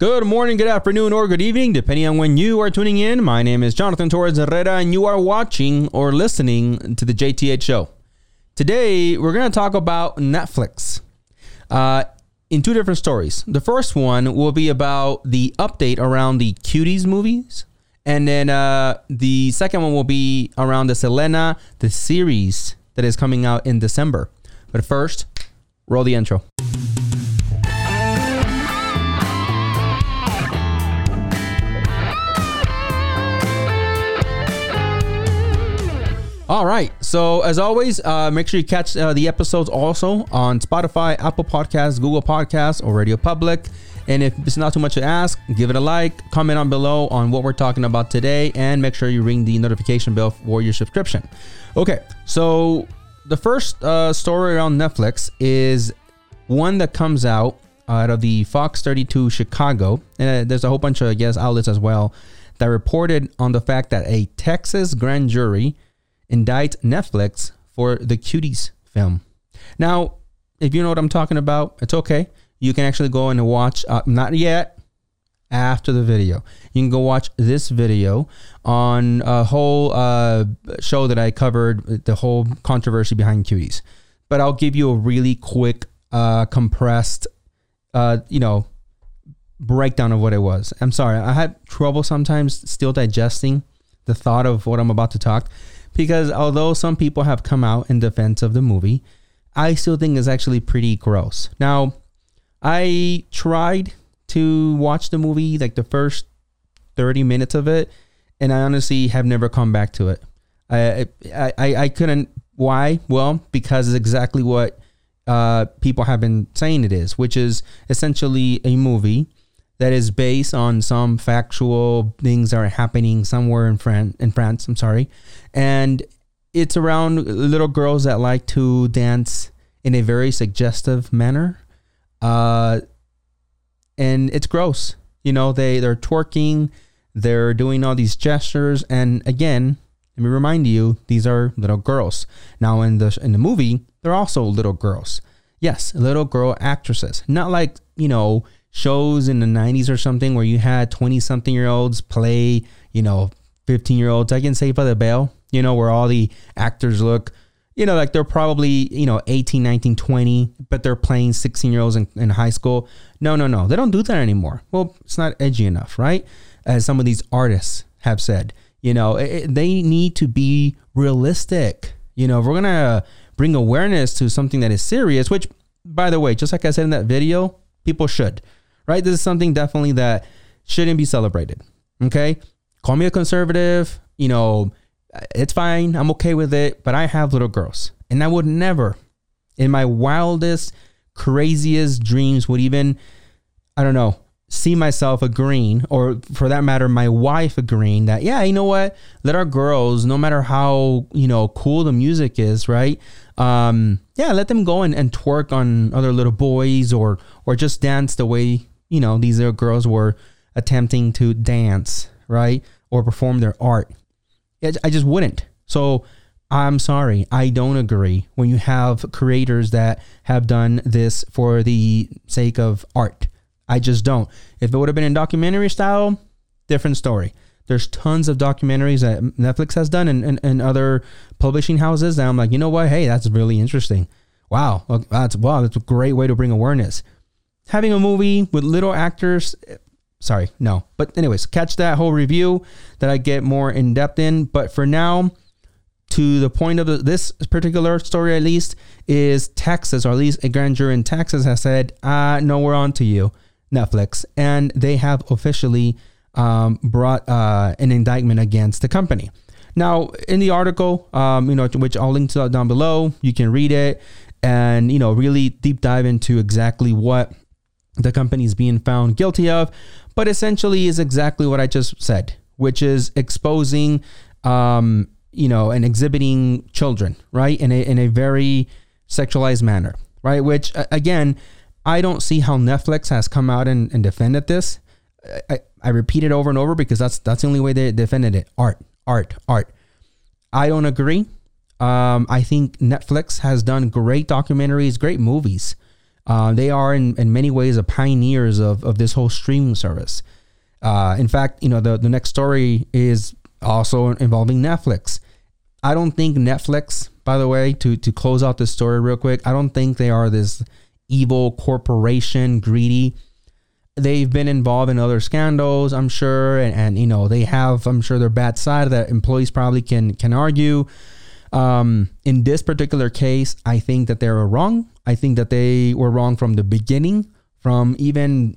Good morning, good afternoon, or good evening, depending on when you are tuning in. My name is Jonathan Torres Herrera, and you are watching or listening to the JTH Show. Today, we're going to talk about Netflix uh, in two different stories. The first one will be about the update around the Cuties movies, and then uh, the second one will be around the Selena, the series that is coming out in December. But first, roll the intro. All right. So as always, uh, make sure you catch uh, the episodes also on Spotify, Apple Podcasts, Google Podcasts, or Radio Public. And if it's not too much to ask, give it a like, comment on below on what we're talking about today, and make sure you ring the notification bell for your subscription. Okay. So the first uh, story around Netflix is one that comes out out of the Fox 32 Chicago, and uh, there's a whole bunch of guess outlets as well that reported on the fact that a Texas grand jury indict Netflix for the Cuties film. Now, if you know what I'm talking about, it's okay. You can actually go and watch, uh, not yet, after the video. You can go watch this video on a whole uh, show that I covered, the whole controversy behind Cuties. But I'll give you a really quick, uh, compressed, uh, you know, breakdown of what it was. I'm sorry, I had trouble sometimes still digesting the thought of what I'm about to talk because although some people have come out in defense of the movie, I still think it's actually pretty gross. Now, I tried to watch the movie, like the first 30 minutes of it, and I honestly have never come back to it. I I, I couldn't. Why? Well, because it's exactly what uh, people have been saying it is, which is essentially a movie that is based on some factual things that are happening somewhere in France. In France, I'm sorry, and it's around little girls that like to dance in a very suggestive manner, uh, and it's gross. You know, they they're twerking, they're doing all these gestures, and again, let me remind you, these are little girls. Now, in the in the movie, they're also little girls. Yes, little girl actresses, not like you know shows in the 90s or something where you had 20 something year olds play, you know, 15 year olds. I can Saved by the Bell, you know, where all the actors look, you know, like they're probably, you know, 18, 19, 20, but they're playing 16 year olds in, in high school. No, no, no. They don't do that anymore. Well, it's not edgy enough, right? As some of these artists have said, you know, it, they need to be realistic. You know, if we're going to bring awareness to something that is serious, which, by the way, just like I said in that video, people should right? This is something definitely that shouldn't be celebrated. Okay. Call me a conservative, you know, it's fine. I'm okay with it. But I have little girls. And I would never, in my wildest, craziest dreams, would even, I don't know, see myself agreeing, or for that matter, my wife agreeing that, yeah, you know what? Let our girls, no matter how, you know, cool the music is, right? Um, yeah, let them go and, and twerk on other little boys or or just dance the way you know, these little girls were attempting to dance, right? Or perform their art. I just wouldn't. So I'm sorry, I don't agree when you have creators that have done this for the sake of art. I just don't. If it would have been in documentary style, different story. There's tons of documentaries that Netflix has done and, and, and other publishing houses that I'm like, you know what? Hey, that's really interesting. Wow, that's wow, that's a great way to bring awareness having a movie with little actors sorry no. But anyways catch that whole review that i get more in depth in. But for now to the point of the, this particular story at least is texas or at least a grand jury in texas has said uh no we're on to you netflix. And they have officially um, brought uh, an indictment against the company. Now in the article um, you know which i'll link to down below you can read it and you know really deep dive into exactly what the company is being found guilty of, but essentially is exactly what I just said, which is exposing, um, you know, and exhibiting children, right, in a in a very sexualized manner, right? Which again, I don't see how Netflix has come out and, and defended this. I, I repeat it over and over because that's that's the only way they defended it. Art, art, art. I don't agree. Um, I think Netflix has done great documentaries, great movies Uh, they are in, in many ways the pioneers of, of this whole streaming service. Uh, in fact, you know, the, the next story is also involving Netflix. I don't think Netflix, by the way, to, to close out this story real quick, I don't think they are this evil corporation, greedy. They've been involved in other scandals, I'm sure, and, and you know, they have, I'm sure, their bad side that employees probably can can argue. Um, in this particular case, I think that they were wrong. I think that they were wrong from the beginning, from even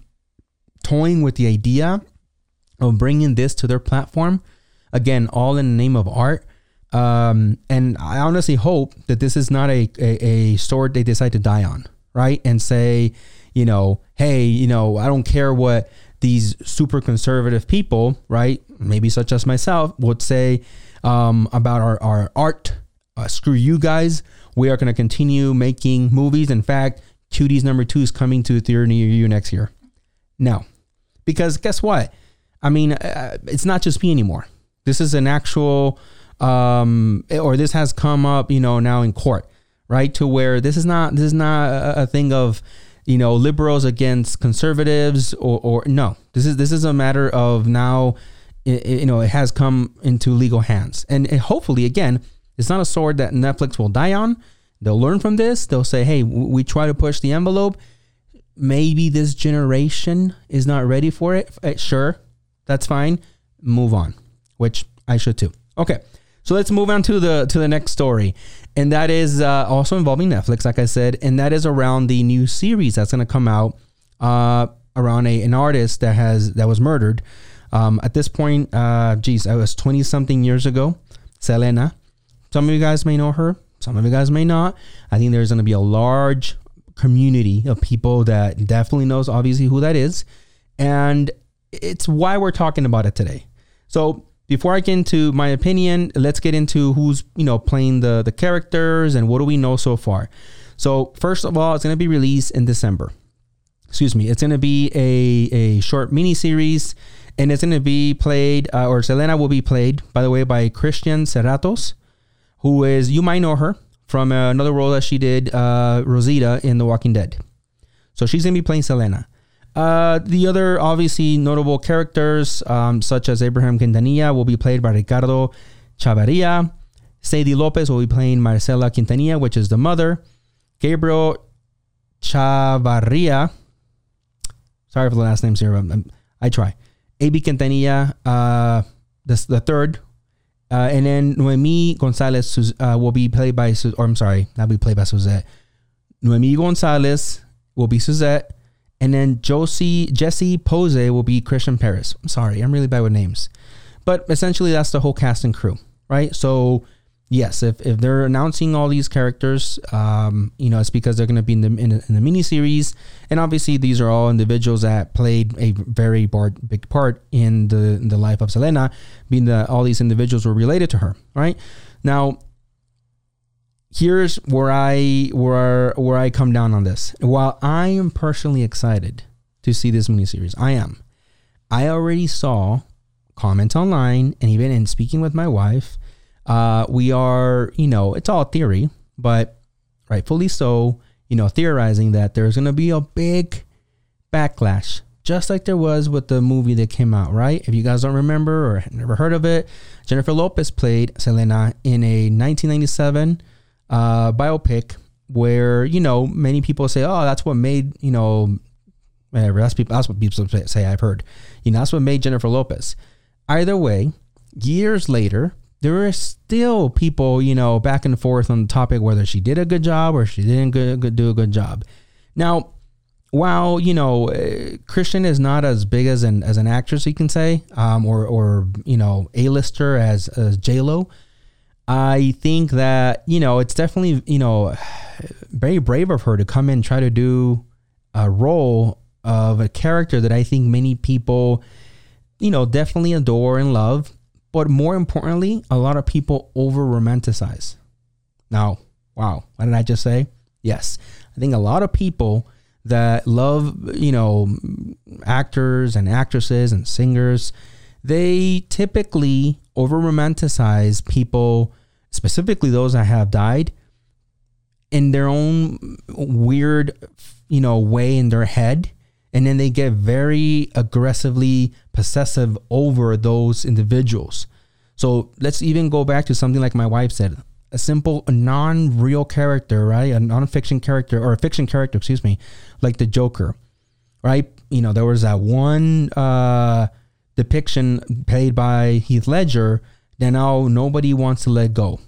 toying with the idea of bringing this to their platform. Again, all in the name of art. Um, and I honestly hope that this is not a, a, a sword they decide to die on, right? And say, you know, hey, you know, I don't care what these super conservative people, right? Maybe such as myself, would say um, about our, our art uh, screw you guys. We are going to continue making movies. In fact, Cuties number two is coming to the theater near you next year. No, because guess what? I mean, uh, it's not just me anymore. This is an actual, um, or this has come up, you know, now in court, right? To where this is not this is not a, a thing of, you know, liberals against conservatives, or, or no. This is this is a matter of now, you know, it has come into legal hands, and hopefully, again, it's not a sword that Netflix will die on. They'll learn from this. They'll say, hey, we try to push the envelope. Maybe this generation is not ready for it. Eh, sure, that's fine. Move on, which I should too. Okay. So let's move on to the to the next story, and that is uh, also involving Netflix, like I said, and that is around the new series that's going to come out uh, around a, an artist that has that was murdered. Um, at this point, uh, geez, I was twenty something years ago. Selena, some of you guys may know her, some of you guys may not. I think there's going to be a large community of people that definitely knows obviously who that is. And it's why we're talking about it today. So before I get into my opinion, let's get into who's, you know, playing the the characters and what do we know so far. So first of all, it's going to be released in December. Excuse me. It's going to be a, a short mini series and it's going to be played, uh, or Selena will be played, by the way, by Christian Serratos who is you might know her from another role that she did, uh, Rosita in The Walking Dead. So she's gonna be playing Selena. Uh, the other obviously notable characters, um, such as Abraham Quintanilla, will be played by Ricardo Chavira. Seidy Lopez will be playing Marcela Quintanilla, which is the mother. Gabriel Chavarria. Sorry for the last names here. But I try. A.B. Quintanilla, uh, the third, uh, and then Noemi Gonzalez uh, will be played by, or I'm sorry, not be played by Suzette. Noemi Gonzalez will be Suzette. And then Josie, Jesse Posey will be Christian Paris. I'm sorry, I'm really bad with names. But essentially, that's the whole cast and crew, right? So yes, if, if they're announcing all these characters, um, you know, it's because they're going to be in the in, in the mini series, and obviously these are all individuals that played a very bar- big part in the in the life of Selena, being that all these individuals were related to her. Right now, here's where I where where I come down on this. While I am personally excited to see this mini series, I am. I already saw comments online and even in speaking with my wife uh, we are, you know, it's all theory, but rightfully so, you know, theorizing that there's going to be a big backlash, just like there was with the movie that came out, right? If you guys don't remember or never heard of it, Jennifer Lopez played Selena in a 1997 uh, biopic where, you know, many people say, oh, that's what made, you know, whatever. That's people. That's what people say. I've heard. You know, that's what made Jennifer Lopez. Either way, years later, there are still people, you know, back and forth on the topic whether she did a good job or she didn't good, do a good job. Now, while you know uh, Christian is not as big as an as an actress, you can say, um, or or you know, a lister as as J Lo, I think that you know it's definitely you know very brave of her to come in and try to do a role of a character that I think many people, you know, definitely adore and love but more importantly, a lot of people over romanticize. Now, wow, what did I just say? Yes, I think a lot of people that love, you know, actors and actresses and singers, they typically over romanticize people, specifically those that have died. in their own weird, you know, way in their head. And then they get very aggressively possessive over those individuals. So let's even go back to something like my wife said a simple non-real character, right? A non-fiction character or a fiction character, excuse me, like the Joker, right? You know, there was that one uh, depiction played by Heath Ledger that now nobody wants to let go,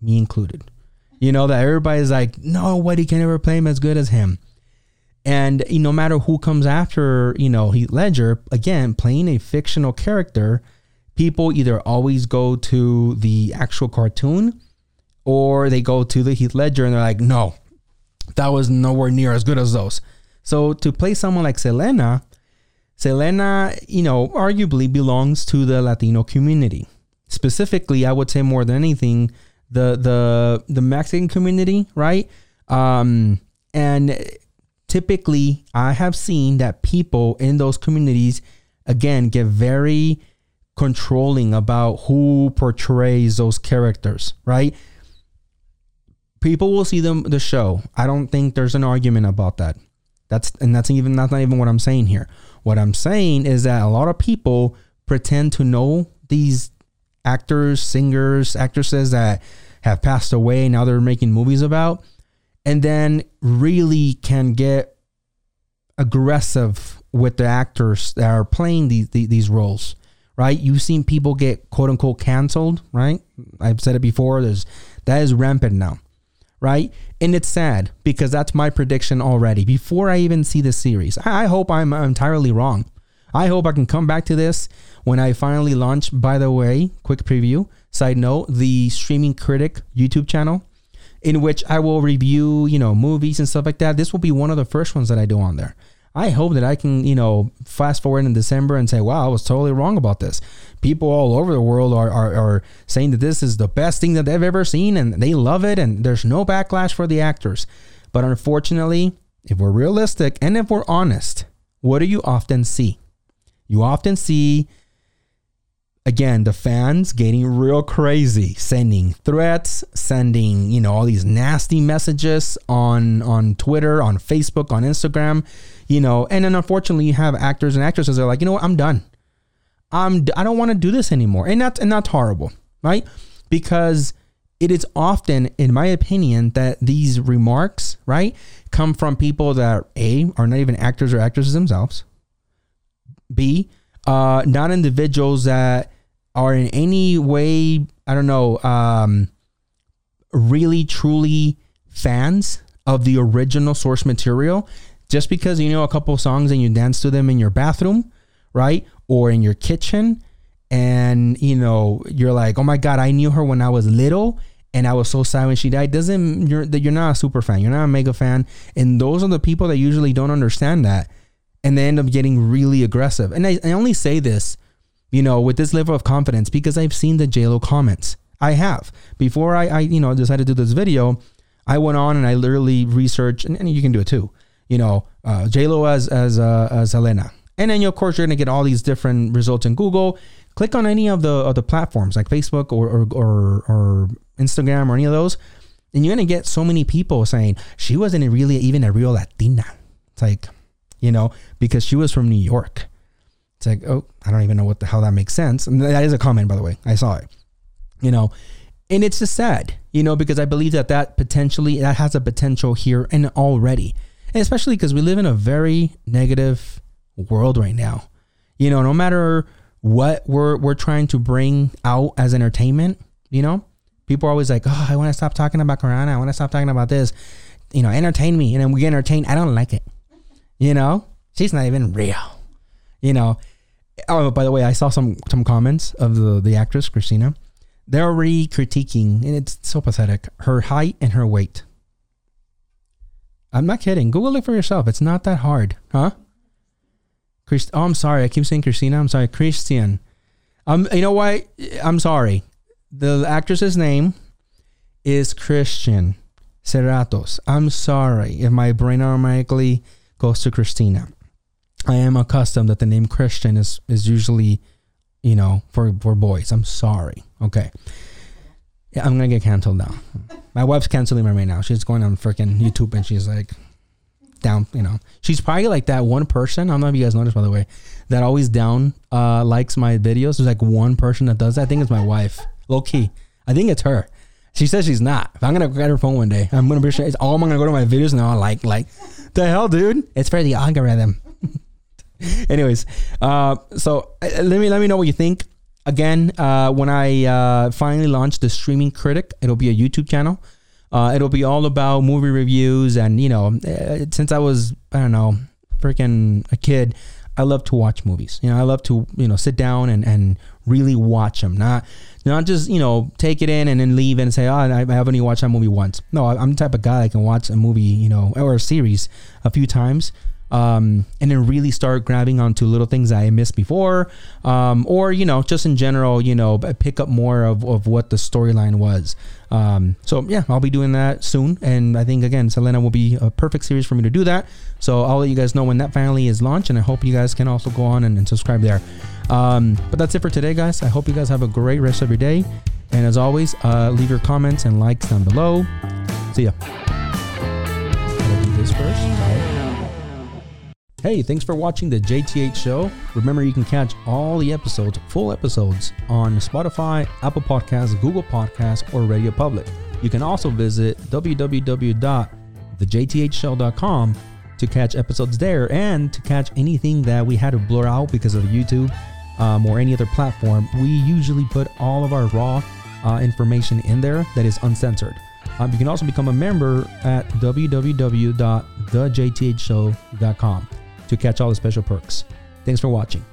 me included. You know that everybody's like, nobody can ever play him as good as him. And no matter who comes after, you know, Heath Ledger, again, playing a fictional character, people either always go to the actual cartoon or they go to the Heath Ledger and they're like, no, that was nowhere near as good as those. So to play someone like Selena, Selena, you know, arguably belongs to the Latino community. Specifically, I would say more than anything, the the the Mexican community, right? Um, and typically, I have seen that people in those communities again get very controlling about who portrays those characters, right? People will see them the show. I don't think there's an argument about that. That's and that's even that's not even what I'm saying here. What I'm saying is that a lot of people pretend to know these actors, singers, actresses that have passed away now they're making movies about and then really can get aggressive with the actors that are playing these these roles right? You've seen people get quote unquote canceled right? I've said it before there's that is rampant now right? And it's sad because that's my prediction already. Before i even see the series i hope i'm entirely wrong. I hope i can come back to this when i finally launch by the way quick preview Side note, the Streaming Critic YouTube channel, in which I will review, you know, movies and stuff like that. This will be one of the first ones that I do on there. I hope that I can, you know, fast forward in December and say, wow, I was totally wrong about this. People all over the world are, are, are saying that this is the best thing that they've ever seen and they love it and there's no backlash for the actors. But unfortunately, if we're realistic and if we're honest, what do you often see? You often see again, the fans getting real crazy, sending threats, sending, you know, all these nasty messages on on Twitter, on Facebook, on Instagram, you know, and then unfortunately you have actors and actresses that are like, you know what, I'm done. I'm I don't want to do this anymore. And that's and that's horrible, right? Because it is often, in my opinion, that these remarks, right, come from people that A are not even actors or actresses themselves. B, uh, not individuals that are in any way, I don't know, um, really truly fans of the original source material, just because you know a couple songs and you dance to them in your bathroom, right? Or in your kitchen, and you know, you're like, oh my God, I knew her when I was little and I was so sad when she died doesn't you're that you're not a super fan, you're not a mega fan, and those are the people that usually don't understand that, and they end up getting really aggressive. And I, I only say this you know, with this level of confidence because I've seen the JLo comments. I have. Before I, I you know, decided to do this video, I went on and I literally researched, and, and you can do it too, you know, uh, JLo as, as, uh, as Selena. And then, of course, you're going to get all these different results in Google. Click on any of the, of the platforms like Facebook or, or, or, or Instagram or any of those. And you're going to get so many people saying she wasn't really even a real Latina. It's like, you know, because she was from New York. It's like, oh, I don't even know what the hell that makes sense. And that is a comment, by the way. I saw it. You know, and it's just sad, you know, because I believe that that potentially that has a potential here and already, and especially because we live in a very negative world right now. You know, no matter what we're we're trying to bring out as entertainment, you know, people are always like, oh, I want to stop talking about Corona. I want to stop talking about this. You know, entertain me, and then we get entertained. I don't like it. You know, she's not even real you know. Oh, by the way, I saw some some comments of the the actress Christina. They're already critiquing, and it's so pathetic. Her height and her weight. I'm not kidding. Google it for yourself. It's not that hard, huh? Christ. Oh, I'm sorry. I keep saying Christina. I'm sorry, Christian. Um, you know what? I'm sorry. The actress's name is Christian Serratos. I'm sorry if my brain automatically goes to Christina. I am accustomed that the name Christian is is usually, you know, for for boys. I'm sorry. Okay. Yeah, I'm gonna get canceled now. My wife's canceling me right now. She's going on freaking YouTube and she's like, down. You know, she's probably like that one person. I don't know if you guys noticed by the way, that always down uh, likes my videos. There's like one person that does that. I think it's my wife. Low key, I think it's her. She says she's not. If I'm gonna get her phone one day, I'm gonna be sure. It's all I'm gonna go to my videos I'll like like the hell, dude. It's for the algorithm. Anyways, uh, so uh, let me let me know what you think. Again, uh, when I uh, finally launch the Streaming Critic, it'll be a YouTube channel. Uh, it'll be all about movie reviews, and you know, uh, since I was I don't know, freaking a kid, I love to watch movies. You know, I love to you know sit down and and really watch them, not not just you know take it in and then leave and say, oh, I, I haven't even watched that movie once. No, I'm the type of guy that can watch a movie, you know, or a series a few times um, and then really start grabbing onto little things I missed before, um, or you know, just in general, you know, pick up more of, of what the storyline was. Um, so yeah, I'll be doing that soon, and I think again, Selena will be a perfect series for me to do that. So I'll let you guys know when that finally is launched, and I hope you guys can also go on and, and subscribe there. Um, but that's it for today, guys. I hope you guys have a great rest of your day, and as always, uh, leave your comments and likes down below. See ya. Gotta do this first. Hey, thanks for watching the JTH show. Remember, you can catch all the episodes, full episodes, on Spotify, Apple Podcasts, Google Podcasts, or Radio Public. You can also visit www.thejthshow.com to catch episodes there and to catch anything that we had to blur out because of YouTube um, or any other platform. We usually put all of our raw uh, information in there that is uncensored. Um, you can also become a member at www.thejthshow.com to catch all the special perks. Thanks for watching.